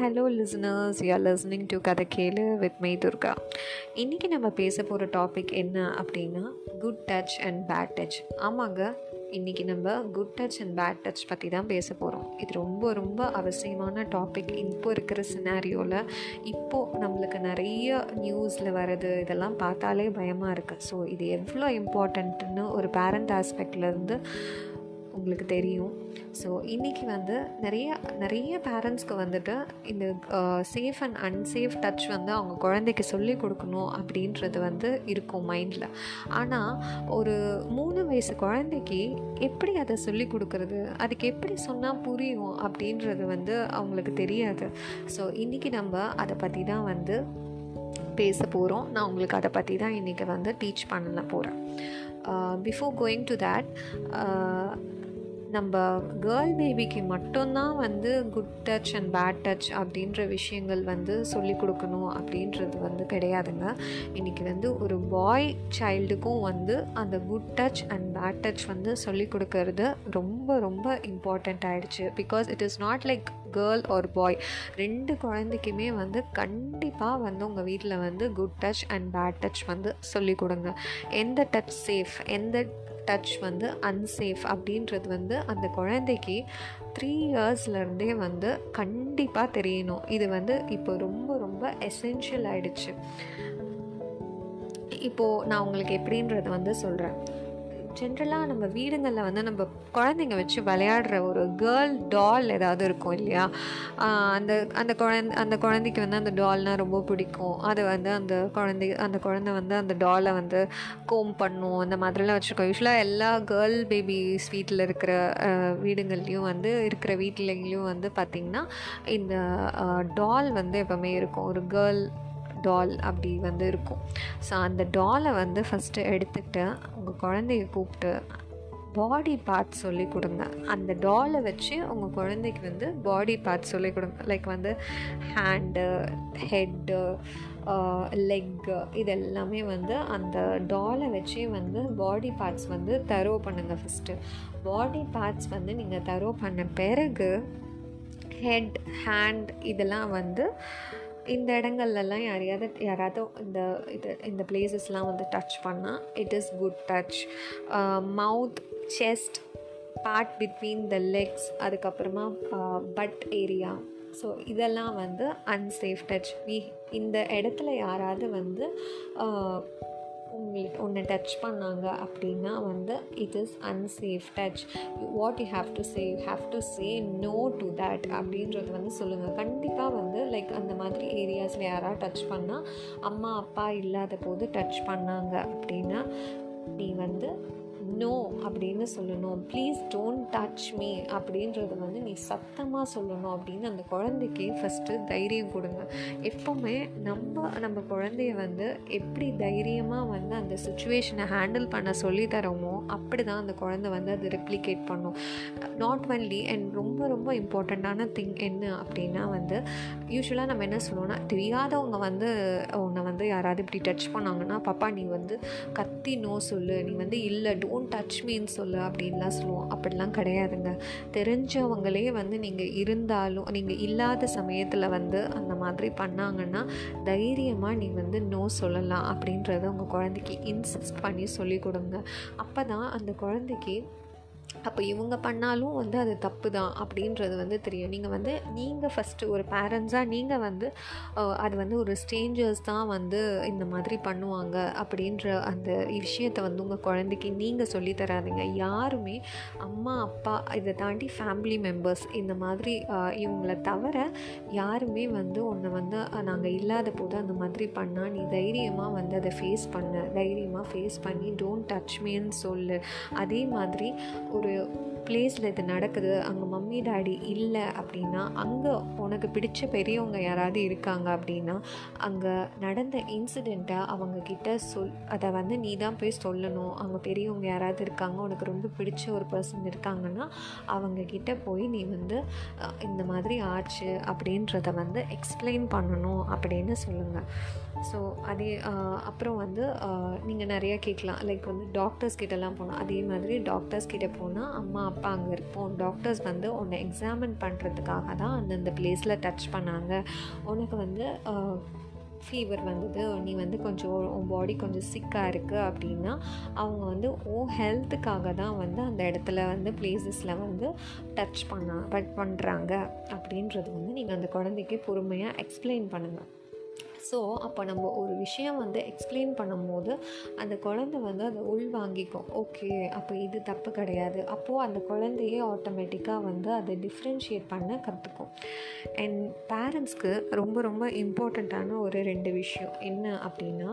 Hello listeners you are listening to Kathai Kelu with my Durga இன்றைக்கி நம்ம பேச போகிற டாபிக் என்ன அப்படின்னா good touch and bad touch ஆமாங்க இன்றைக்கி நம்ம good touch and bad touch பற்றி தான் பேச போகிறோம் இது ரொம்ப ரொம்ப அவசியமான டாபிக் இப்போ இருக்கிற சினாரியோவில் இப்போது நம்மளுக்கு நிறைய நியூஸில் வர்றது இதெல்லாம் பார்த்தாலே பயமாக இருக்குது ஸோ இது எவ்வளோ இம்பார்ட்டண்ட்டுன்னு ஒரு பேரண்ட் ஆஸ்பெக்ட்லேருந்து உங்களுக்கு தெரியும். ஸோ இன்றைக்கி வந்து நிறைய நிறைய பேரண்ட்ஸ்க்கு வந்துட்டு இந்த சேஃப் அண்ட் அன்சேஃப் டச் வந்து அவங்க குழந்தைக்கு சொல்லி கொடுக்கணும் அப்படின்றது வந்து இருக்கும் மைண்டில் ஆனால் ஒரு மூணு வயசு குழந்தைக்கு எப்படி அதை சொல்லி கொடுக்குறது? அதுக்கு எப்படி சொன்னால் புரியும் அப்படின்றது வந்து அவங்களுக்கு தெரியாது. ஸோ இன்றைக்கி நம்ம அதை பற்றி தான் வந்து பேச போகிறோம் நான் உங்களுக்கு அதை பற்றி தான் இன்றைக்கி வந்து டீச் பண்ண போகிறேன் பிஃபோர் கோயிங் டு தேட் நம்ம கேர்ள் பேபிக்கு மட்டும்தான் வந்து good touch and bad touch அப்படின்ற விஷயங்கள் வந்து சொல்லி கொடுக்கணும் அப்படின்றது வந்து கிடையாதுங்க. இன்றைக்கி வந்து ஒரு பாய் சைல்டுக்கும் வந்து அந்த good touch and bad touch வந்து சொல்லி கொடுக்கறது ரொம்ப ரொம்ப இம்பார்ட்டண்ட் ஆகிடுச்சு because it is not like girl or boy ரெண்டு குழந்தைக்குமே வந்து கண்டிப்பாக வந்து உங்கள் வீட்டில் வந்து good touch and bad touch வந்து சொல்லி கொடுங்க. எந்த டச் சேஃப் எந்த டச் வந்து அன்சேஃப் அப்படின்றது வந்து அந்த குழந்தைக்கு த்ரீ இயர்ஸ்லேருந்தே வந்து கண்டிப்பாக தெரியணும். இது வந்து இப்போ ரொம்ப ரொம்ப எசென்ஷியல் ஆயிடுச்சு. இப்போது நான் உங்களுக்கு எப்படின்றத வந்து சொல்கிறேன் ஜென்ரலாக நம்ம வீடுங்களில் வந்து நம்ம குழந்தைங்க வச்சு விளையாடுற ஒரு கேர்ள் டால் ஏதாவது இருக்கும் இல்லையா? அந்த அந்த குழந்த அந்த குழந்தைக்கு வந்து அந்த டால்னால் ரொம்ப பிடிக்கும். அது வந்து அந்த குழந்தை அந்த குழந்தை வந்து அந்த டாலை வந்து கோம் பண்ணும். அந்த மாதிரிலாம் வச்சுருக்கோம். யூஸ்வலாக எல்லா கேர்ள் பேபிஸ் வீட்டில் இருக்கிற வீடுங்கள்லேயும் வந்து இருக்கிற வீட்டிலையும் வந்து பார்த்திங்கன்னா இந்த டால் வந்து எப்போவுமே இருக்கும். ஒரு கேர்ள் டால் அப்படி வந்து இருக்கும். ஸோ அந்த டாலை வந்து ஃபஸ்ட்டு எடுத்துகிட்டு உங்கள் குழந்தைய கூப்பிட்டு பாடி பார்ட்ஸ் சொல்லி கொடுங்க. அந்த டாலை வச்சு உங்கள் குழந்தைக்கு வந்து பாடி பார்ட்ஸ் சொல்லி கொடுங்க. லைக் வந்து ஹேண்டு ஹெட்டு லெக்கு இது எல்லாமே வந்து அந்த டாலை வச்சே வந்து பாடி பார்ட்ஸ் வந்து தரோ பண்ணுங்கள் ஃபஸ்ட்டு பாடி பார்ட்ஸ் வந்து நீங்கள் தரோ பண்ண பிறகு ஹெட் ஹேண்ட் இதெல்லாம் வந்து இந்த இடங்கள்லாம் யாரையாவது யாராவது இந்த இது இந்த பிளேசஸ்லாம் வந்து டச் பண்ணால் it is good touch mouth chest part between the legs அதுக்கப்புறமா பட் ஏரியா ஸோ இதெல்லாம் வந்து அன்சேஃப் டச் வி இந்த இடத்துல யாராவது வந்து உங்களுக்கு ஒன்று டச் பண்ணாங்க அப்படின்னா வந்து it is unsafe touch what you have to say you have to say no to that அப்படின்றது வந்து சொல்லுங்கள் கண்டிப்பாக வந்து லைக் அந்த மாதிரி ஏரியாஸில் யாராவது டச் பண்ணால் அம்மா அப்பா இல்லாத போது டச் பண்ணாங்க அப்படின்னா நீ வந்து நோ அப்படின்னு சொல்லணும். ப்ளீஸ் டோன்ட் டச் மீ அப்படின்றது வந்து நீ சத்தமாக சொல்லணும் அப்படின்னு அந்த குழந்தைக்கு ஃபஸ்ட்டு தைரியம் கொடுங்க. எப்போவுமே நம்ம நம்ம குழந்தைய வந்து எப்படி தைரியமாக வந்து அந்த சுச்சுவேஷனை ஹேண்டில் பண்ண சொல்லி தரோமோ அப்படி தான் அந்த குழந்தை வந்து அதை ரெப்ளிகேட் பண்ணும். நாட் ஒன்லி அண்ட் ரொம்ப ரொம்ப இம்பார்ட்டண்ட்டான திங் என்ன அப்படின்னா வந்து யூஸ்வலாக நம்ம என்ன சொல்லுவோம்னா தெரியாதவங்க வந்து உன்னை வந்து யாராவது இப்படி டச் பண்ணாங்கன்னா பாப்பா நீ வந்து கத்தி நோ சொல்லு. நீ வந்து இல்லை டோன்ட் டச் மீன் சொல்லு அப்படின்லாம் சொல்லுவோம். அப்படிலாம் கிடையாதுங்க. தெரிஞ்சவங்களே வந்து நீங்கள் இருந்தாலும் நீங்கள் இல்லாத சமயத்தில் வந்து அந்த மாதிரி பண்ணாங்கன்னா தைரியமாக நீ வந்து நோ சொல்லலாம் அப்படின்றத உங்கள் குழந்தைக்கு இன்சிஸ்ட் பண்ணி சொல்லி கொடுங்க. அப்போ தான் அந்த குழந்தைக்கு அப்போ இவங்க பண்ணாலும் வந்து அது தப்பு தான் அப்படின்றது வந்து தெரியும். நீங்கள் வந்து நீங்கள் ஃபஸ்ட்டு ஒரு பேரண்ட்ஸாக நீங்கள் வந்து அது வந்து ஒரு ஸ்ட்ரேஞ்சர்ஸ் தான் வந்து இந்த மாதிரி பண்ணுவாங்க அப்படின்ற அந்த விஷயத்தை வந்து உங்கள் குழந்தைக்கு நீங்கள் சொல்லித்தராதிங்க யாருமே அம்மா அப்பா இதை தாண்டி ஃபேமிலி மெம்பர்ஸ் இந்த மாதிரி இவங்களை தவிர யாருமே வந்து உன்னை வந்து நாங்கள் இல்லாத போது அந்த மாதிரி பண்ணால் நீ தைரியமாக வந்து அதை ஃபேஸ் பண்ண. தைரியமாக ஃபேஸ் பண்ணி டோன்ட் டச் மீன்னு சொல்லு. அதே மாதிரி ஒரு பிளேஸில் இது நடக்குது அங்கே மம்மி டாடி இல்லை அப்படின்னா அங்கே உனக்கு பிடிச்ச பெரியவங்க யாராவது இருக்காங்க அப்படின்னா அங்கே நடந்த இன்சிடெண்ட்டை அவங்கக்கிட்ட சொல் அதை வந்து நீ தான் போய் சொல்லணும். அங்கே பெரியவங்க யாராவது இருக்காங்க உனக்கு ரொம்ப பிடிச்ச ஒரு பர்சன் இருக்காங்கன்னா அவங்கக்கிட்ட போய் நீ வந்து இந்த மாதிரி ஆச்சு அப்படின்றத வந்து எக்ஸ்பிளைன் பண்ணணும் அப்படின்னு சொல்லுங்கள் ஸோ அதே அப்புறம் வந்து நீங்கள் நிறையா கேட்கலாம். லைக் வந்து டாக்டர்ஸ் கிட்டலாம் போகணும் அதே மாதிரி டாக்டர்ஸ் கிட்டே போகணும் போனால் அம்மா அப்பா அங்கே இருப்போம். டாக்டர்ஸ் வந்து உன்னை எக்ஸாமின் பண்ணுறதுக்காக தான் அந்தந்த பிளேஸில் டச் பண்ணாங்க. உனக்கு வந்து ஃபீவர் வந்தது. நீ வந்து கொஞ்சம் உன் பாடி கொஞ்சம் சிக்காக இருக்குது அப்படின்னா அவங்க வந்து ஓ ஹெல்த்துக்காக தான் வந்து அந்த இடத்துல வந்து பிளேசஸில் வந்து டச் பண்ண பட் பண்ணுறாங்க அப்படின்றது வந்து நீங்கள் அந்த குழந்தைக்கு பொறுமையாக எக்ஸ்பிளைன் பண்ணுங்கள் ஸோ அப்போ நம்ம ஒரு விஷயம் வந்து எக்ஸ்பிளைன் பண்ணும்போது அந்த குழந்தை வந்து அதை உள்வாங்கிக்கும். ஓகே அப்போ இது தப்பு கிடையாது. அப்போது அந்த குழந்தையே ஆட்டோமேட்டிக்காக வந்து அதை டிஃப்ரென்ஷியேட் பண்ண கற்றுக்கும் அண்ட் பேரண்ட்ஸ்க்கு ரொம்ப ரொம்ப இம்பார்ட்டண்ட்டான ஒரு ரெண்டு விஷயம். என்ன அப்படின்னா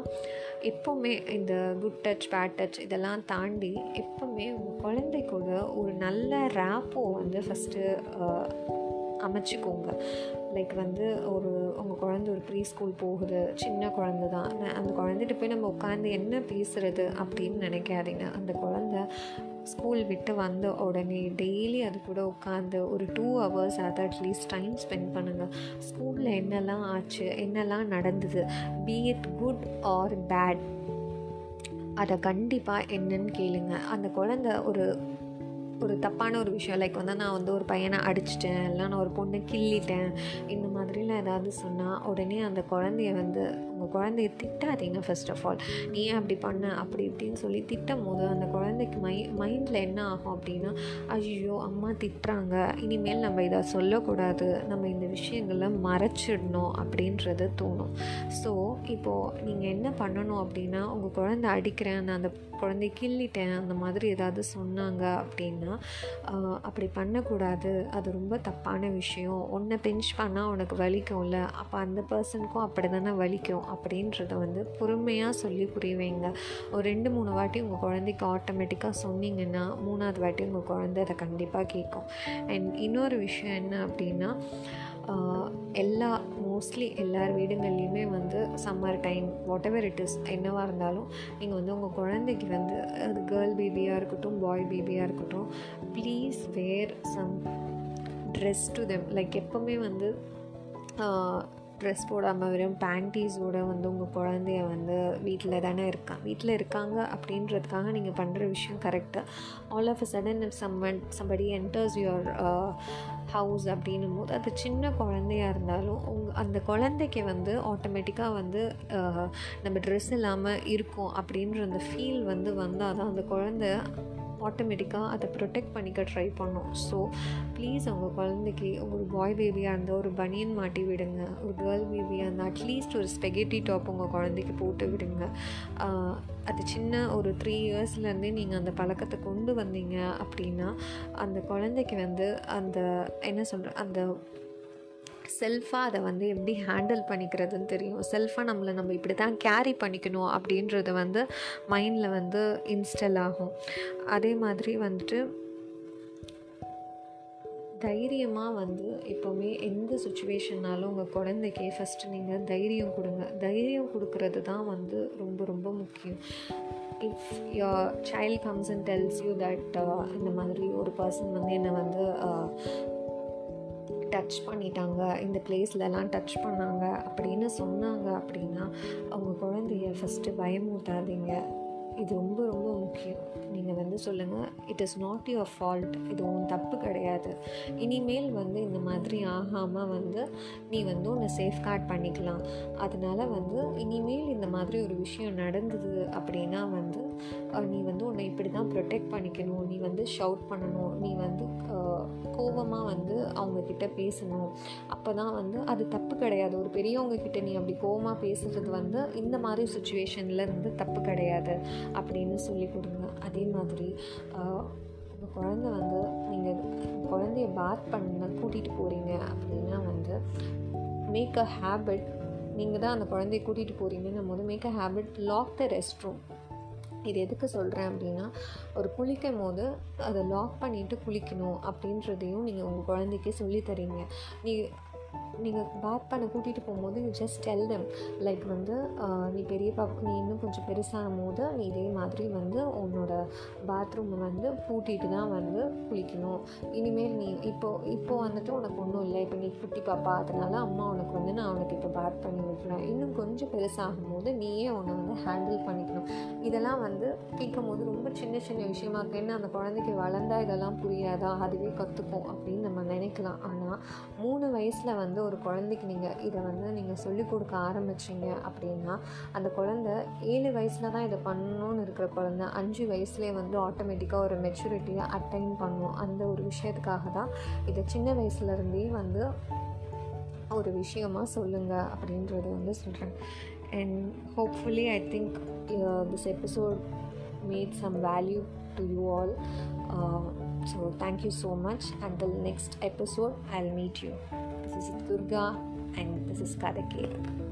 எப்போவுமே இந்த குட் டச் பேட் டச் இதெல்லாம் தாண்டி எப்போவுமே உங்கள் குழந்தை கூட ஒரு நல்ல ரேப்போ வந்து ஃபஸ்ட்டு அமைச்சிக்கோங்க. லைக் வந்து ஒரு உங்கள் குழந்த ஒரு ப்ரீ ஸ்கூல் போகுது சின்ன குழந்த தான். அந்த குழந்தைகிட்ட போய் நம்ம உட்காந்து என்ன பேசுகிறது அப்படின்னு நினைக்காதீங்க. அந்த குழந்த ஸ்கூல் விட்டு வந்த உடனே டெய்லி அது கூட உட்காந்து ஒரு டூ ஹவர்ஸ் அதை அட்லீஸ்ட் டைம் ஸ்பெண்ட் பண்ணுங்கள் ஸ்கூலில் என்னெல்லாம் ஆச்சு என்னெல்லாம் நடந்தது be it good or bad அதை கண்டிப்பாக என்னன்னு கேளுங்க. அந்த குழந்த ஒரு ஒரு தப்பான ஒரு விஷயம். லைக் வந்து நான் வந்து ஒரு பையனை அடிச்சிட்டேன். இல்லை நான் ஒரு பொண்ணை கிள்ளிட்டேன். இந்த மாதிரிலாம் ஏதாவது சொன்னால் உடனே அந்த குழந்தைய வந்து உங்கள் குழந்தைய திட்டாதீங்க ஃபர்ஸ்ட் ஆஃப் ஆல் நீ ஏன் அப்படி பண்ண? அப்படி இப்படின்னு சொல்லி திட்டும் போது அந்த குழந்தைக்கு மை மைண்டில் என்ன ஆகும் அப்படின்னா ஐயோ அம்மா திட்டுறாங்க. இனிமேல் நம்ம இதை சொல்லக்கூடாது. நம்ம இந்த விஷயங்களை மறைச்சிடணும் அப்படின்றது தோணும். ஸோ இப்போது நீங்கள் என்ன பண்ணணும் அப்படின்னா உங்கள் குழந்தை அடிக்கிறேன் நான் அந்த குழந்தைய கிள்ளிட்டேன் அந்த மாதிரி ஏதாவது சொன்னாங்க அப்படின்னா அப்படி பண்ணக்கூடாது. அது ரொம்ப தப்பான விஷயம். ஒன்றை பெஞ்ச் பண்ணால் உனக்கு வலிக்கும்ல. அப்போ அந்த பர்சனுக்கும் அப்படி தானே வலிக்கும். அப்படின்றத வந்து பொறுமையாக சொல்லி புரிய வைங்க ஒரு ரெண்டு மூணு வாட்டி உங்கள் குழந்தைக்கு ஆட்டோமேட்டிக்காக சொன்னீங்கன்னா மூணாவது வாட்டி உங்கள் குழந்தை அதை கண்டிப்பாக கேட்கும். அண்ட் இன்னொரு விஷயம் என்ன அப்படின்னா எல்லா மோஸ்ட்லி எல்லார் வீடுங்கள்லேயுமே வந்து summer time whatever it is என்னவாக இருந்தாலும் நீங்கள் வந்து உங்கள் குழந்தைக்கு வந்து அது கேர்ள் பேபியாக இருக்கட்டும் பாய் பேபியாக இருக்கட்டும் please wear some dress to them like எப்போவுமே வந்து ட்ரெஸ் போடாமல் வெறும் பேண்டீஸோடு வந்து உங்கள் குழந்தைய வந்து வீட்டில் தானே இருக்கான் வீட்டில் இருக்காங்க அப்படின்றதுக்காக நீங்கள் பண்ணுற விஷயம் கரெக்டாக all of a sudden if someone somebody enters your house அப்படின்னும் போது அது சின்ன குழந்தையாக இருந்தாலும் உங் அந்த குழந்தைக்கு வந்து ஆட்டோமேட்டிக்காக வந்து uh, நம்ம ட்ரெஸ் இல்லாமல் இருக்கோம் அப்படின்ற அந்த ஃபீல் வந்து வந்தால் தான் அந்த குழந்தை ஆட்டோமேட்டிக்காக அதை ப்ரொடெக்ட் பண்ணிக்க ட்ரை பண்ணோம். ஸோ ப்ளீஸ் அவங்க குழந்தைக்கு ஒரு பாய் பேபியாக இருந்தால் ஒரு பனியன் மாட்டி விடுங்க. ஒரு கேர்ள் பேபியாக இருந்தால் அட்லீஸ்ட் ஒரு ஸ்பெகட்டி டாப் உங்கள் குழந்தைக்கு போட்டு விடுங்க. அது சின்ன ஒரு த்ரீ இயர்ஸ்லேருந்தே நீங்கள் அந்த பழக்கத்தை கொண்டு வந்தீங்க அப்படின்னா அந்த குழந்தைக்கு வந்து அந்த என்ன சொல்கிற அந்த செல்ஃபாக அதை வந்து எப்படி ஹேண்டில் பண்ணிக்கிறதுன்னு தெரியும். செல்ஃபாக நம்மளை நம்ம இப்படி தான் கேரி பண்ணிக்கணும் அப்படின்றது வந்து மைண்டில் வந்து இன்ஸ்டல் ஆகும். அதே மாதிரி வந்துட்டு தைரியமாக வந்து எப்போவுமே எந்த சுச்சுவேஷன்னாலும் உங்கள் குழந்தைக்கே ஃபஸ்ட்டு நீங்கள் தைரியம் கொடுங்க. தைரியம் கொடுக்கறது தான் வந்து ரொம்ப ரொம்ப முக்கியம். If your child comes and tells you that இந்த மாதிரி ஒரு பர்சன் வந்து என்னை வந்து uh, டச் பண்ணிட்டாங்க. இந்த பிளேஸ்லலாம் டச் பண்ணாங்க. அப்படின்னு சொன்னாங்க அப்படின்னா அவங்க குழந்தைய ஃபஸ்ட்டு பயமூட்டாதீங்க இது ரொம்ப ரொம்ப முக்கியம். நீங்கள் வந்து சொல்லுங்கள் it is not your fault இது உன் தப்பு கிடையாது. இனிமேல் வந்து இந்த மாதிரி ஆகாமல் வந்து நீ வந்து உன்னை சேஃப்கார்ட் பண்ணிக்கலாம். அதனால் வந்து இனிமேல் இந்த மாதிரி ஒரு விஷயம் நடந்தது அப்படின்னா வந்து நீ வந்து உன்னை இப்படி தான் ப்ரொடெக்ட் பண்ணிக்கணும். நீ வந்து ஷவுட் பண்ணணும். நீ வந்து கோபமாக வந்து அவங்கக்கிட்ட பேசணும். அப்போ தான் வந்து அது தப்பு கிடையாது. ஒரு பெரியவங்க கிட்ட நீ அப்படி கோபமாக பேசுகிறது வந்து இந்த மாதிரி சுச்சுவேஷனில் இருந்து தப்பு கிடையாது. அப்படின்னு சொல்லி கொடுங்க. அதே மாதிரி உங்கள் குழந்த வந்து நீங்கள் குழந்தைய பாத் பண்ண கூட்டிகிட்டு போகிறீங்க அப்படின்னா வந்து மேக் அ ஹேபிட் நீங்கள் தான் அந்த குழந்தைய கூட்டிகிட்டு போகிறீங்கன்னும் போது make a habit lock the restroom இது எதுக்கு சொல்கிறேன் அப்படின்னா ஒரு குளிக்கும் போது அதை லாக் பண்ணிவிட்டு குளிக்கணும் அப்படின்றதையும் நீங்கள் உங்கள் குழந்தைக்கு சொல்லித்தரீங்க நீ நீங்கள் பேட் பண்ண கூட்டிகிட்டு போகும்போது you just tell them like வந்து நீ பெரிய பாப் நீ இன்னும் கொஞ்சம் பெருசாகும் போது நீ இதே மாதிரி வந்து உன்னோட பாத்ரூமை வந்து பூட்டிட்டு தான் வந்து குளிக்கணும். இனிமேல் நீ இப்போது இப்போது வந்துட்டு உனக்கு ஒன்றும் இல்லை. இப்போ நீ குட்டி பாப்பா அதனால அம்மா உனக்கு வந்து நான் உனக்கு இப்போ பேட் பண்ணி விட்டுறேன் இன்னும் கொஞ்சம் பெருசாகும் போது நீயே உன்னை வந்து ஹேண்டில் பண்ணிக்கணும். இதெல்லாம் வந்து கேட்கும் போது ரொம்ப சின்ன சின்ன விஷயமா இருக்கு என்ன அந்த குழந்தைக்கு வளர்ந்தா இதெல்லாம் புரியாதா? அதுவே கற்றுக்கும் அப்படின்னு நம்ம நினைக்கலாம். ஆனால் மூணு வயசில் வந்து ஒரு குழந்தைக்கு நீங்கள் இதை வந்து நீங்கள் சொல்லிக் கொடுக்க ஆரம்பிச்சிங்க அப்படின்னா அந்த குழந்தை ஏழு வயசில் தான் இதை பண்ணணும்னு இருக்கிற குழந்தை அஞ்சு வயசுலேயே வந்து ஆட்டோமேட்டிக்காக ஒரு மெச்சூரிட்டியை அட்டைன் பண்ணும். அந்த ஒரு விஷயத்துக்காக தான் இதை சின்ன வயசுலேருந்தே வந்து ஒரு விஷயமாக சொல்லுங்கள் அப்படின்றது வந்து சொல்கிறேன் and hopefully I think this episode made some value to you all so thank you so much until next episode I meet you this is Durga and this is Kadake.